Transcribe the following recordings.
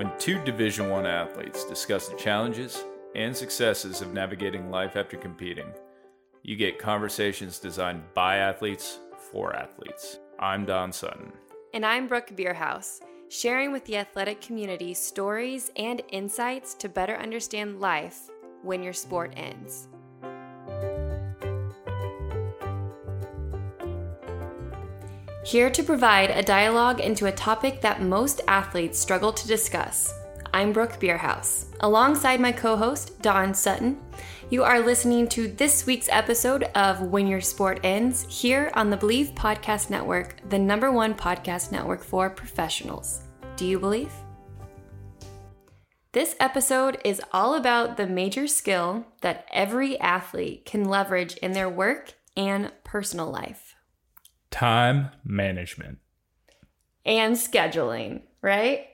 When two Division 1 athletes discuss the challenges and successes of navigating life after competing, you get conversations designed by athletes for athletes. I'm Don Sutton. And I'm Brooke Beerhouse, sharing with the athletic community stories and insights to better understand life when your sport ends. Here to provide a dialogue into a topic that most athletes struggle to discuss. I'm Brooke Beerhouse. Alongside my co host, Don Sutton, you are listening to this week's episode of When Your Sport Ends here on the Believe Podcast Network, the number one podcast network for professionals. Do you believe? This episode is all about the major skill that every athlete can leverage in their work and personal life Time management. and scheduling, right?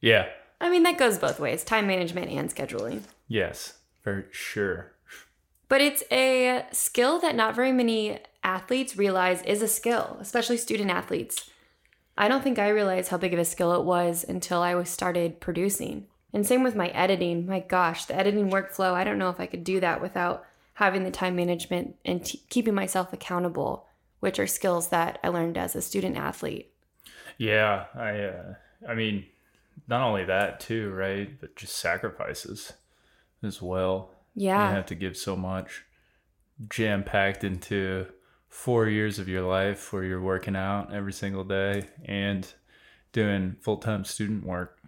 Yeah. I mean, that goes both ways time management and scheduling. Yes, for sure. But it's a skill that not very many athletes realize is a skill, especially student athletes. I don't think I realized how big of a skill it was until I was started producing. And same with my editing. My gosh, the editing workflow, I don't know if I could do that without having the time management and t- keeping myself accountable, which are skills that I learned as a student athlete. Yeah, I uh, I mean, not only that too, right? But just sacrifices as well. Yeah. You have to give so much jam packed into four years of your life where you're working out every single day and doing full time student work.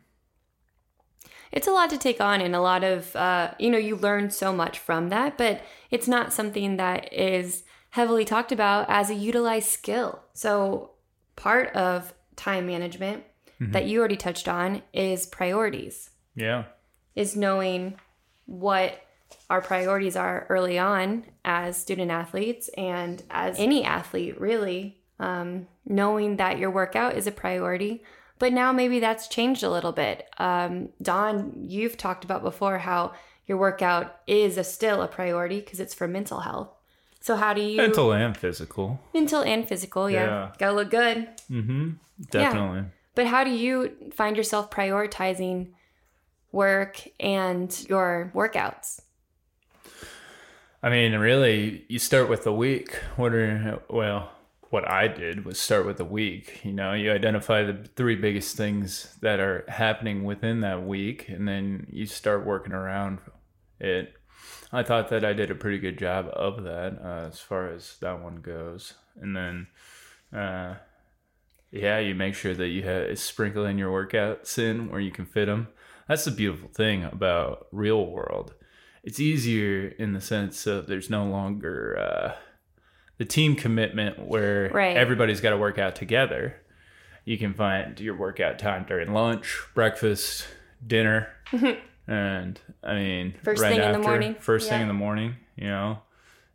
it's a lot to take on and a lot of uh, you know you learn so much from that but it's not something that is heavily talked about as a utilized skill so part of time management that you already touched on is priorities Yeah. is knowing what our priorities are early on as student athletes and as any athlete, really. Um, knowing that your workout is a priority. But now maybe that's changed a little bit. Um, Don, you've talked about before how your workout is a, still a priority because it's for mental health. So, how do you Mental and physical. mental and physical? Yeah, Yeah. gotta look good. Mm-hmm. Definitely. But how do you find yourself prioritizing work and your workouts? I mean, really, you start with the week. What are well, what I did was start with the week. You know, you identify the three biggest things that are happening within that week, and then you start working around it. I thought that I did a pretty good job of that uh, as far as that one goes, and then. Uh, yeah, you make sure that you have sprinkle in your workouts in where you can fit them. That's the beautiful thing about real world. It's easier in the sense of there's no longer uh, the team commitment where Right. everybody's got to work out together. You can find your workout time during lunch, breakfast, dinner, and I mean, First thing in the morning. First thing in the morning, you know,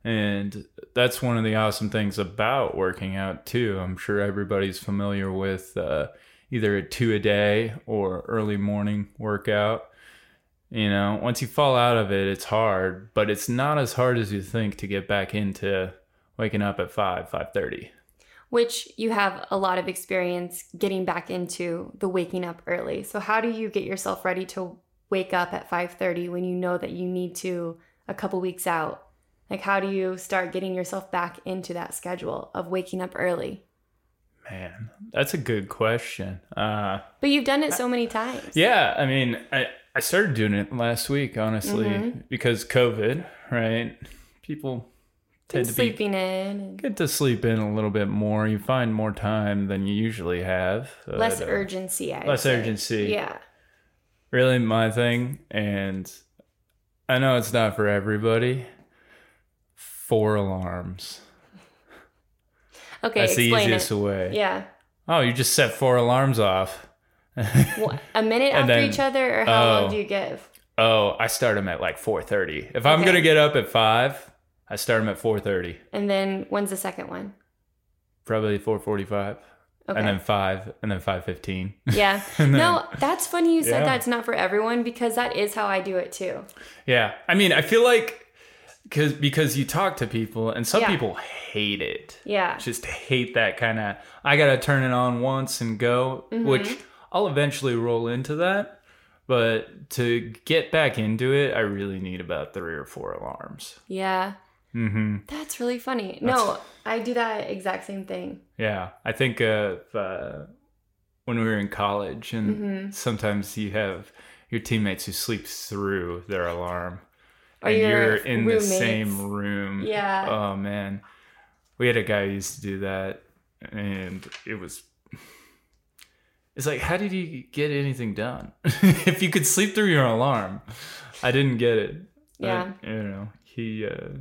and that's one of the awesome things about working out too. I'm sure everybody's familiar with uh, either a two a day or early morning workout. You know, once you fall out of it, it's hard, but it's not as hard as you think to get back into waking up at five, five thirty. Which you have a lot of experience getting back into the waking up early. So how do you get yourself ready to wake up at 5:30 when you know that you need to a couple weeks out? Like how do you start getting yourself back into that schedule of waking up early? Man, that's a good question. Uh, But you've done it so many times. Yeah, I mean, I, I started doing it last week, honestly, Mm-hmm. because COVID, right? People tend to be sleeping in get to sleep in a little bit more. You find more time than you usually have. less uh, urgency. I less say. urgency. Yeah. Really, my thing, and I know it's not for everybody. Four alarms. Okay, That's the easiest it. way. Yeah. Oh, you just set four alarms off. Wha- A minute after then- each other, or how oh. long do you give? Oh, I start them at like four thirty. If I'm gonna get up at five, I start them at four thirty. And then when's the second one? probably 445 Okay. and then 5 and then 515 yeah. Then- no, that's funny you said Yeah. that's not for everyone because that is how I do it too. yeah i mean i feel like because because you talk to people and some Yeah. people hate it Yeah. just hate that kind of i gotta turn it on once and go Mm-hmm. which I'll eventually roll into that. But to get back into it, I really need about three or four alarms. Yeah. Mm-hmm. That's really funny. No, I do that exact same thing. Yeah, I think of uh, when we were in college, and Mm-hmm. sometimes you have your teammates who sleep through their alarm, Or and your you're in roommates. the same room. Yeah. Oh man, we had a guy who used to do that, and it was. It's like, how did you get anything done? if you could sleep through your alarm, I didn't get it. Yeah. But, you know, he. Uh,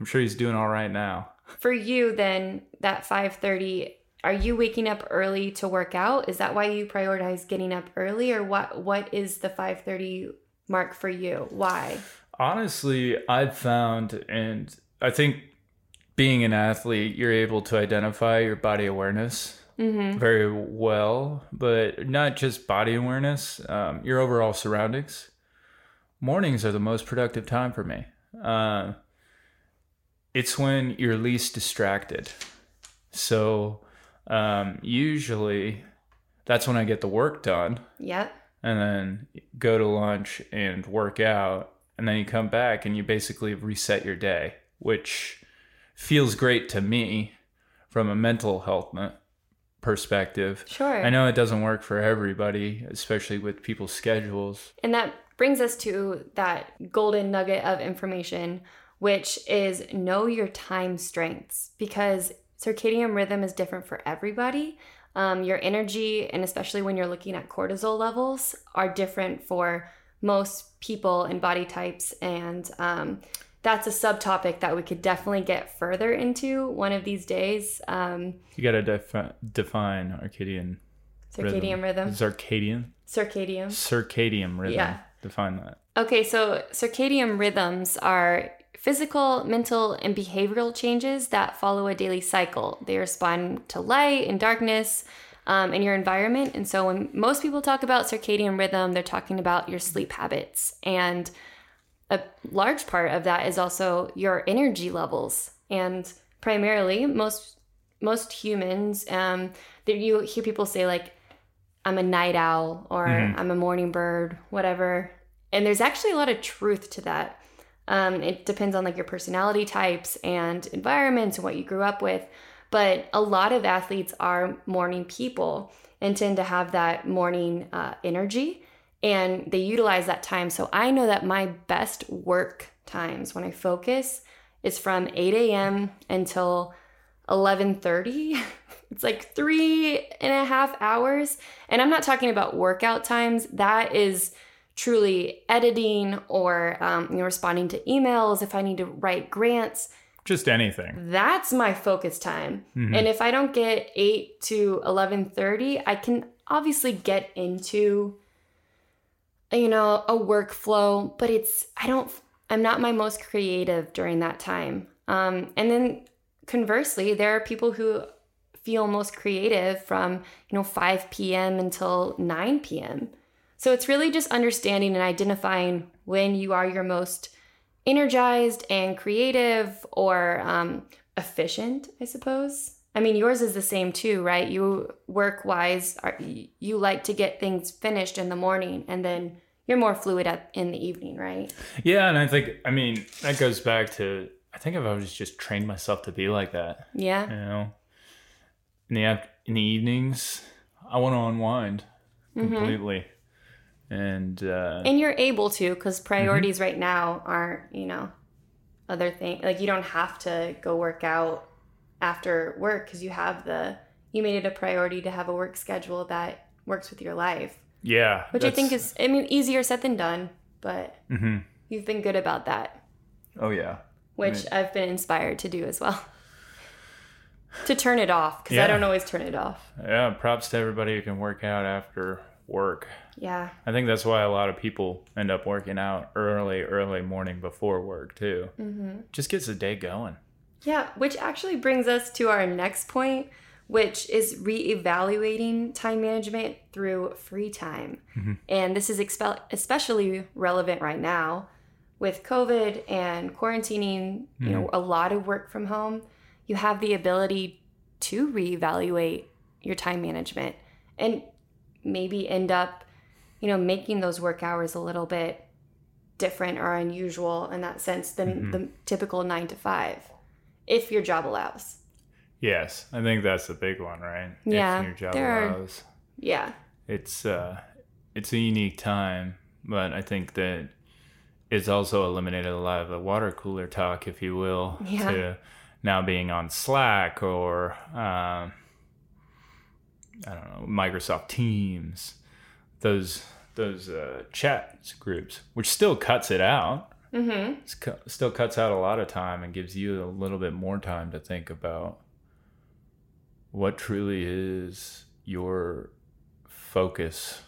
I'm sure he's doing all right now. For you then, that 5:30, are you waking up early to work out? Is that why you prioritize getting up early or what what is the 5:30 mark for you? Why? Honestly, I've found, and I think being an athlete, you're able to identify your body awareness Mhm. very well, but not just body awareness, um, your overall surroundings. Mornings are the most productive time for me. Uh, it's when you're least distracted. So um, usually that's when I get the work done Yep. and then go to lunch and work out and then you come back and you basically reset your day which feels great to me from a mental health perspective Sure. i know it doesn't work for everybody especially with people's schedules And that brings us to that golden nugget of information, which is know your time strengths because circadian rhythm is different for everybody. Um, your energy, and especially when you're looking at cortisol levels, are different for most people and body types. And um, that's a subtopic that we could definitely get further into one of these days. Um, you got to defi- define circadian circadian rhythm. circadian Circadian. circadian rhythm Yeah. define that Okay, so circadian rhythms are physical, mental, and behavioral changes that follow a daily cycle. They respond to light and darkness um, in your environment. And so when most people talk about circadian rhythm, they're talking about your sleep habits. And a large part of that is also your energy levels. And primarily, most most humans, um, that you hear people say like, "I'm a night owl" or Mhm. "I'm a morning bird," whatever. And there's actually a lot of truth to that. Um, it depends on like your personality types and environments and what you grew up with. But a lot of athletes are morning people and tend to have that morning uh, energy and they utilize that time. So I know that my best work times when I focus is from 8 a.m. until 11:30. It's like three and a half hours, and I'm not talking about workout times. That is truly editing or um, you know responding to emails if I need to write grants. just anything That's my focus time. Mhm. And if I don't get 8 to 11:30, I can obviously get into you know, a workflow, but it's I don't I'm not my most creative during that time. Um and then conversely, there are people who feel most creative from, you know, 5 p.m. until 9 p.m. So it's really just understanding and identifying when you are your most energized and creative or um, efficient, I suppose. I mean, yours is the same too, right? You work wise, are, you like to get things finished in the morning and then you're more fluid at, in the evening, right? yeah and i think i mean that goes back to i think if i was just trained myself to be like that Yeah. you know in the in the evenings i want to unwind Mm-hmm. And uh And you're able to because priorities right now aren't, you know, other things. Like you don't have to go work out after work because you have the, you made it a priority to have a work schedule that works with your life, yeah which I think is, I mean, easier said than done, but hmm you've been good about that, oh yeah which I've been inspired to do as well. to turn it off because I don't always turn it off. yeah props to everybody who can work out after work Yeah. i think that's why a lot of people end up working out early early morning before work too Mm-hmm. just gets the day going Yeah, which actually brings us to our next point, which is reevaluating time management through free time. And this is expe- especially relevant right now with COVID and quarantining, you know, a lot of work from home. You have the ability to reevaluate your time management. And maybe end up, you know, making those work hours a little bit different or unusual in that sense than Mm-hmm. the typical nine to five, if your job allows. Yes, I think that's the big one, right? Yeah, if your job there are- allows. Yeah. It's uh, it's a unique time, but I think that it's also eliminated a lot of the water cooler talk, if you will, Yeah. to now being on Slack or um, I don't know Microsoft Teams, those those uh, chat groups, which still cuts it out. Mm-hmm. It's cu- still cuts out a lot of time and gives you a little bit more time to think about what truly is your focus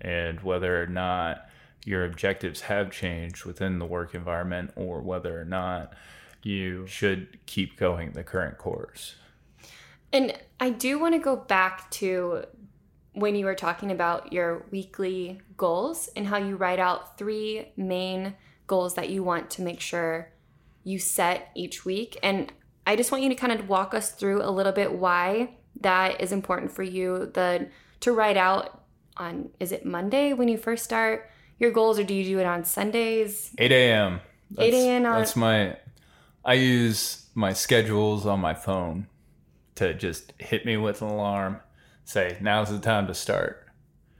and whether or not your objectives have changed within the work environment or whether or not you should keep going the current course. And I do want to go back to when you were talking about your weekly goals and how you write out three main goals that you want to make sure you set each week. And I just want you to kind of walk us through a little bit why that is important for you. The to write out on is it Monday when you first start your goals, or do you do it on Sundays? 8 a.m. 8 a.m. on- That's my. I use my schedules on my phone to just hit me with an alarm. Say now's the time to start.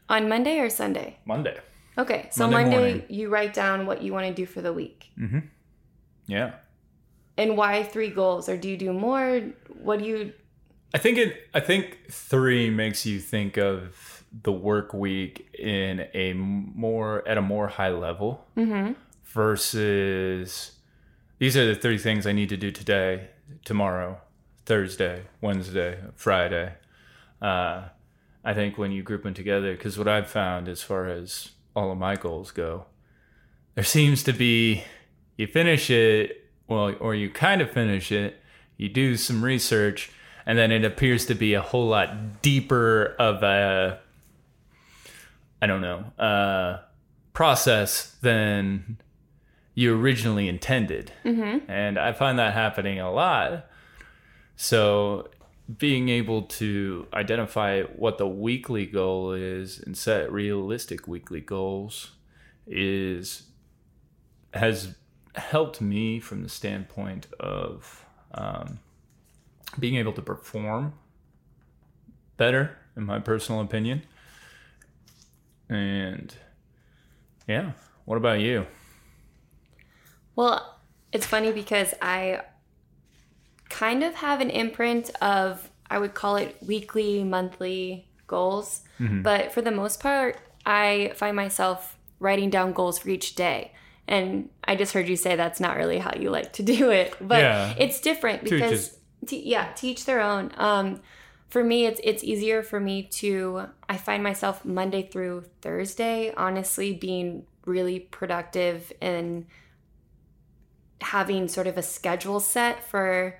On Monday or Sunday? Monday. Okay, so Monday Monday, you write down what you want to do for the week. Mm-hmm. Yeah. And why three goals? Or do you do more? What do you I think it. I think three makes you think of the work week in a more at a more high level versus these are the three things I need to do today, tomorrow, Thursday, Wednesday, Friday. Uh, I think when you group them together, because what I've found as far as all of my goals go, there seems to be you finish it, well, or you kind of finish it, you do some research, and then it appears to be a whole lot deeper of a, I don't know, uh, process than you originally intended. And I find that happening a lot. So being able to identify what the weekly goal is and set realistic weekly goals is has helped me from the standpoint of um, being able to perform better in my personal opinion. And yeah. What about you? Well, it's funny because I kind of have an imprint of, I would call it weekly, monthly goals. But for the most part, I find myself writing down goals for each day. And I just heard you say that's not really how you like to do it. But Yeah. it's different To each because, te- yeah, teach their own. Um, for me, it's it's easier for me to. I find myself Monday through Thursday, honestly, being really productive and having sort of a schedule set for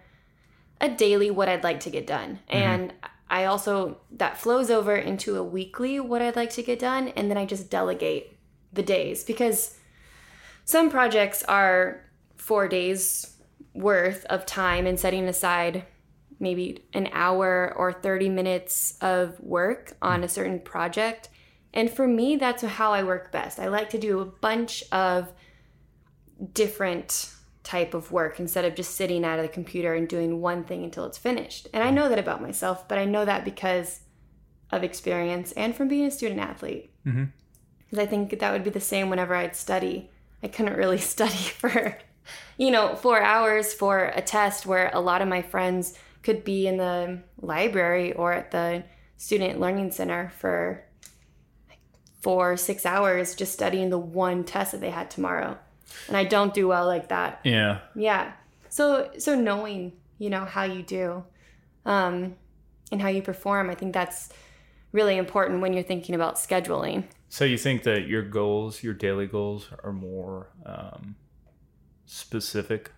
a daily what I'd like to get done. Mm-hmm. And I also that flows over into a weekly what I'd like to get done and then I just delegate the days because some projects are 4 days worth of time and setting aside maybe an hour or 30 minutes of work on a certain project. And for me, that's how I work best. I like to do a bunch of different type of work instead of just sitting at a computer and doing one thing until it's finished. And I mm. know that about myself, but I know that because of experience and from being a student athlete. Mm-hmm. Because I think that would be the same whenever I'd study. I couldn't really study for, you know, four hours for a test where a lot of my friends could be in the library or at the student learning center for like four, six hours just studying the one test that they had tomorrow. And I don't do well like that. yeah Yeah. So so knowing, you know, how you do um and how you perform, I think that's really important when you're thinking about scheduling. so you think that your goals your daily goals are more um, specific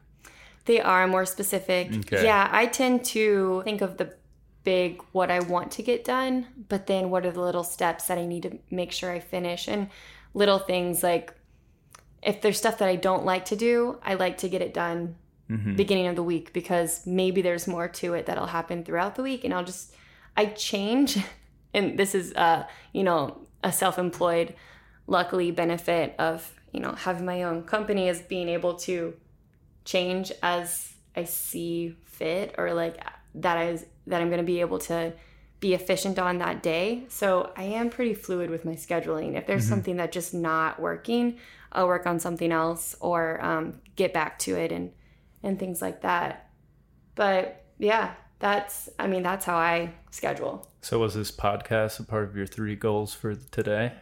They are more specific. Okay. Yeah, I tend to think of the big what I want to get done, but then what are the little steps that I need to make sure I finish and little things like if there's stuff that I don't like to do, I like to get it done beginning of the week because maybe there's more to it that'll happen throughout the week and I'll just I change and this is uh you know a self-employed luckily benefit of you know having my own company is being able to change as I see fit or like that is that I'm going to be able to be efficient on that day. So I am pretty fluid with my scheduling. If there's mm-hmm. something that's just not working, I'll work on something else or um, get back to it and and things like that. But yeah, that's I mean that's how I schedule. So was this podcast a part of your three goals for today?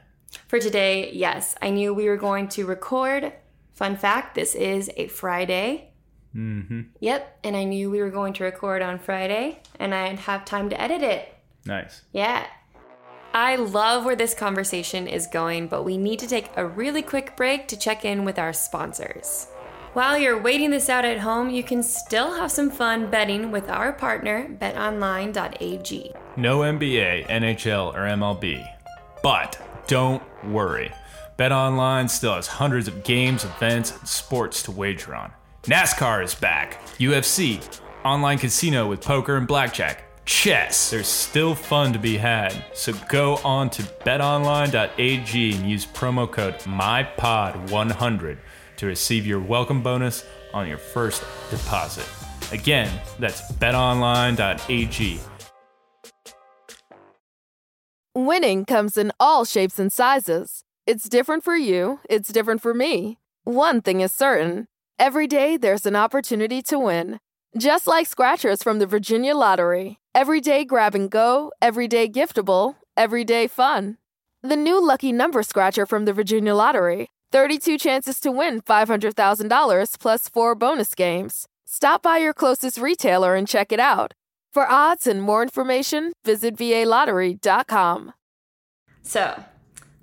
For today, yes. I knew we were going to record. Fun fact: this is a Friday. Mm-hmm. Yep, and I knew we were going to record on Friday, and I'd have time to edit it. Nice. Yeah. I love where this conversation is going, but we need to take a really quick break to check in with our sponsors. While you're waiting this out at home, you can still have some fun betting with our partner, betonline.ag. No NBA, NHL, or MLB. But don't worry. BetOnline still has hundreds of games, events, and sports to wager on. NASCAR is back, UFC, online casino with poker and blackjack, chess. There's still fun to be had. So go on to betonline.ag and use promo code MYPOD100 to receive your welcome bonus on your first deposit. Again, that's betonline.ag. Winning comes in all shapes and sizes. It's different for you, it's different for me. One thing is certain Every day, there's an opportunity to win. Just like scratchers from the Virginia Lottery. Every day grab and go, every day giftable, every day fun. The new Lucky Number Scratcher from the Virginia Lottery 32 chances to win $500,000 plus four bonus games. Stop by your closest retailer and check it out. For odds and more information, visit VALottery.com. So,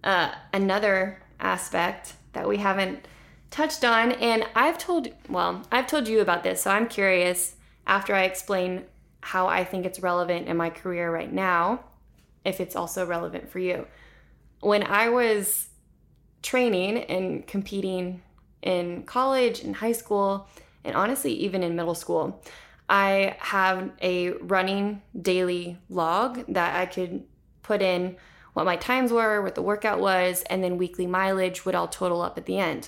uh, another aspect that we haven't touched on. And I've told, well, I've told you about this. So I'm curious after I explain how I think it's relevant in my career right now, if it's also relevant for you. When I was training and competing in college and high school, and honestly, even in middle school, I have a running daily log that I could put in what my times were, what the workout was, and then weekly mileage would all total up at the end.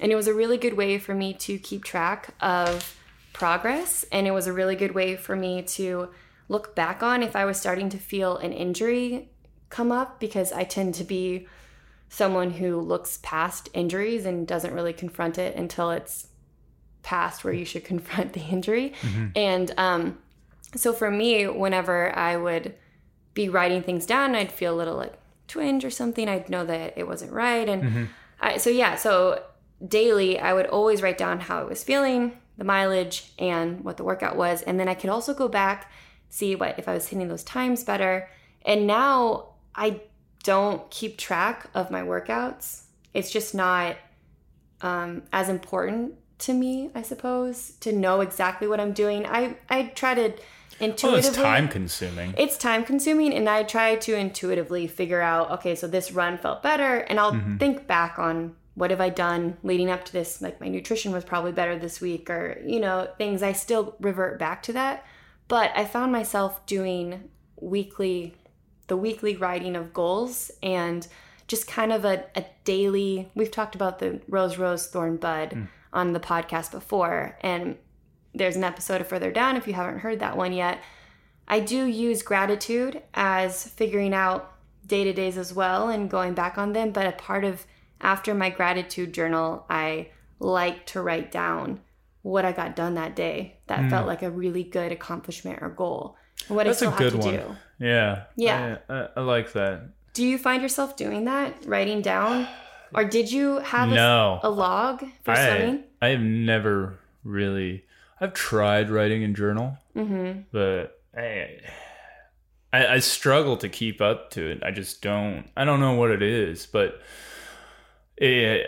And it was a really good way for me to keep track of progress. And it was a really good way for me to look back on if I was starting to feel an injury come up because I tend to be someone who looks past injuries and doesn't really confront it until it's past where you should confront the injury. Mm-hmm. And um, so for me, whenever I would be writing things down, I'd feel a little like twinge or something. I'd know that it wasn't right. And mm-hmm. I, so, yeah, so daily, I would always write down how I was feeling, the mileage, and what the workout was. And then I could also go back, see what if I was hitting those times better. And now I don't keep track of my workouts. It's just not um, as important to me, I suppose, to know exactly what I'm doing. I, I try to intuitively. Well, it's time consuming. It's time consuming, and I try to intuitively figure out, okay, so this run felt better, and I'll mm-hmm. think back on what have I done leading up to this? Like my nutrition was probably better this week, or, you know, things I still revert back to that. But I found myself doing weekly, the weekly writing of goals and just kind of a, a daily, we've talked about the rose, rose, thorn, bud mm. on the podcast before. And there's an episode of further down if you haven't heard that one yet. I do use gratitude as figuring out day to days as well and going back on them, but a part of after my gratitude journal, I like to write down what I got done that day. That mm. felt like a really good accomplishment or goal. What That's I still a good have to one. do. Yeah. Yeah. I, I, I, like that. Do you find yourself doing that, writing down? Or did you have no. a, a log for I, swimming? I have never really. I've tried writing in journal, mm-hmm. but I, I I struggle to keep up to it. I just don't. I don't know what it is, but it,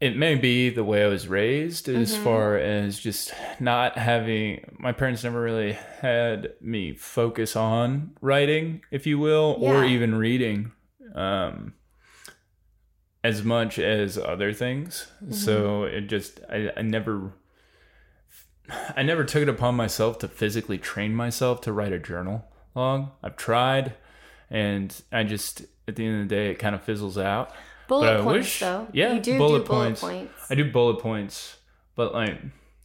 it may be the way I was raised as mm-hmm. far as just not having my parents never really had me focus on writing, if you will, yeah. or even reading um, as much as other things. Mm-hmm. So it just I, I never I never took it upon myself to physically train myself to write a journal log. I've tried and I just at the end of the day it kind of fizzles out. Bullet I points, wish- though. yeah, you do bullet do bullet points. points. I do bullet points, but like,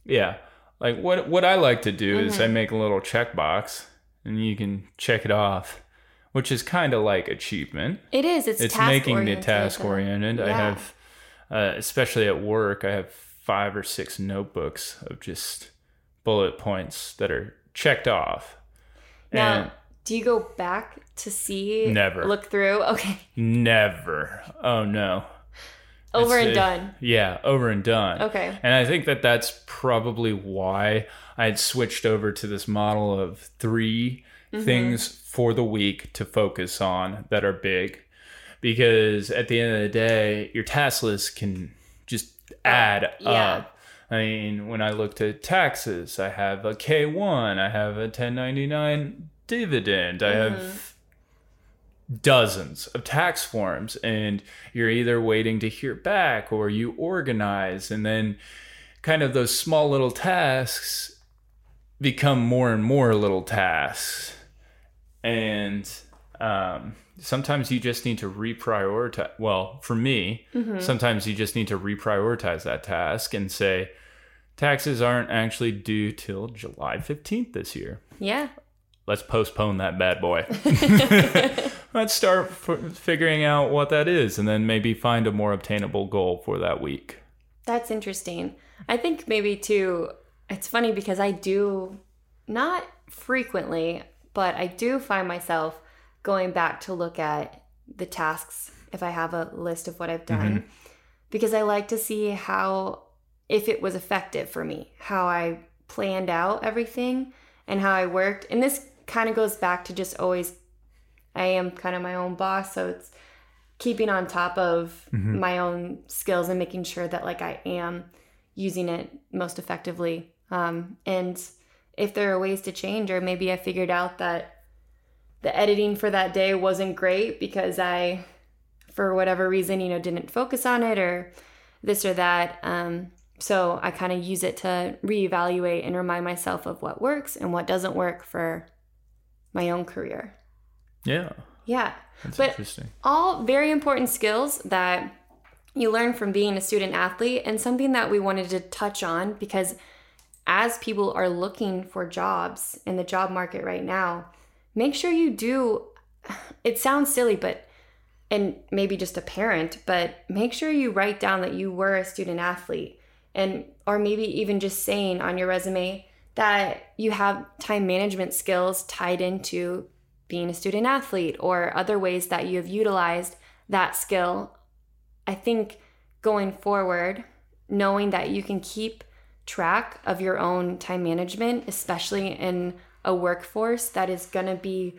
yeah, like what what I like to do is Mm-hmm. I make a little checkbox, and you can check it off, which is kind of like achievement. It is. It's, It's making the task oriented. I have, uh, especially at work, I have five or six notebooks of just bullet points that are checked off. Now, and do you go back to see? Never. Look through? Okay. never. Oh no. Over It's and a- done. Yeah, over and done. Okay. And I think that that's probably why I had switched over to this model of 3 Mm-hmm. things for the week to focus on that are big. Because at the end of the day, your task list can just add yeah. up. I mean, when I looked at taxes, I have a K1, I have a 1099 dividend, I Mm-hmm. have dozens of tax forms and you're either waiting to hear back or you organize and then kind of those small little tasks become more and more little tasks and um, sometimes you just need to reprioritize well for me sometimes you just need to reprioritize that task and say taxes aren't actually due till july 15th this year Yeah. Let's postpone that bad boy. let's start f- figuring out what that is and then maybe find a more obtainable goal for that week. That's interesting. I think maybe too, it's funny because I do not frequently, but I do find myself going back to look at the tasks if I have a list of what I've done mm-hmm. because I like to see how, if it was effective for me, how I planned out everything and how I worked. And this kind of goes back to just always, I am kind of my own boss. So it's, keeping on top of my own skills and making sure that like I am using it most effectively. Um, and if there are ways to change, or maybe I figured out that the editing for that day wasn't great because I, for whatever reason, you know, didn't focus on it or this or that. Um, so I kind of use it to reevaluate and remind myself of what works and what doesn't work for my own career. Yeah, Yeah. that's But- interesting. all very important skills that you learn from being a student athlete and something that we wanted to touch on because as people are looking for jobs in the job market right now make sure you do it sounds silly but and maybe just a parent but make sure you write down that you were a student athlete and or maybe even just saying on your resume that you have time management skills tied into being a student athlete or other ways that you have utilized that skill. I think going forward, knowing that you can keep track of your own time management, especially in a workforce that is going to be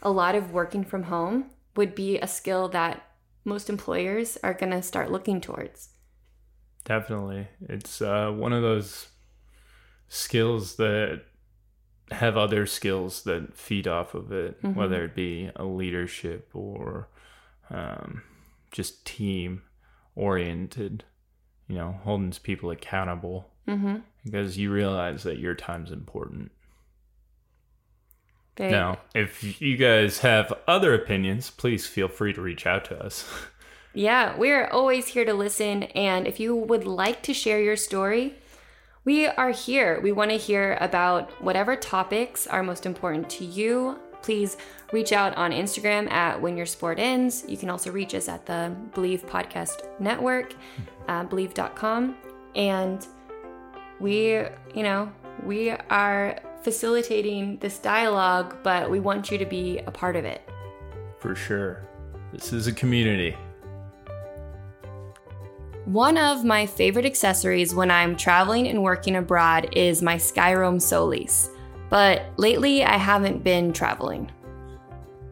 a lot of working from home, would be a skill that most employers are going to start looking towards. Definitely. It's uh, one of those skills that have other skills that feed off of it, Mhm. whether it be a leadership or um, just team oriented, you know, holding people accountable Mm-hmm. because you realize that your time's important. Very, Now, if you guys have other opinions, please feel free to reach out to us. Yeah, we're always here to listen. And if you would like to share your story, we are here. We want to hear about whatever topics are most important to you. Please reach out on Instagram at When Your Sport Ends. You can also reach us at the Believe Podcast Network, uh, believe.com. And we, you know, we are facilitating this dialogue, but we want you to be a part of it. For sure. This is a community. One of my favorite accessories when I'm traveling and working abroad is my Skyroam Solis. But lately, I haven't been traveling.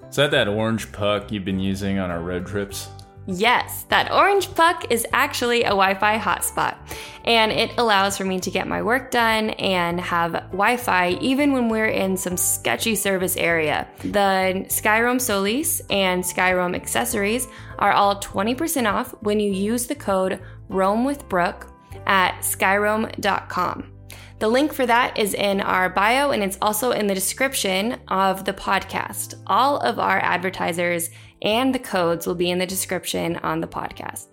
Is that that orange puck you've been using on our road trips? Yes, that orange puck is actually a Wi Fi hotspot, and it allows for me to get my work done and have Wi Fi even when we're in some sketchy service area. The Skyroam Solis and Skyroam accessories are all 20% off when you use the code Roam with Brooke at skyroam.com. The link for that is in our bio and it's also in the description of the podcast. All of our advertisers and the codes will be in the description on the podcast.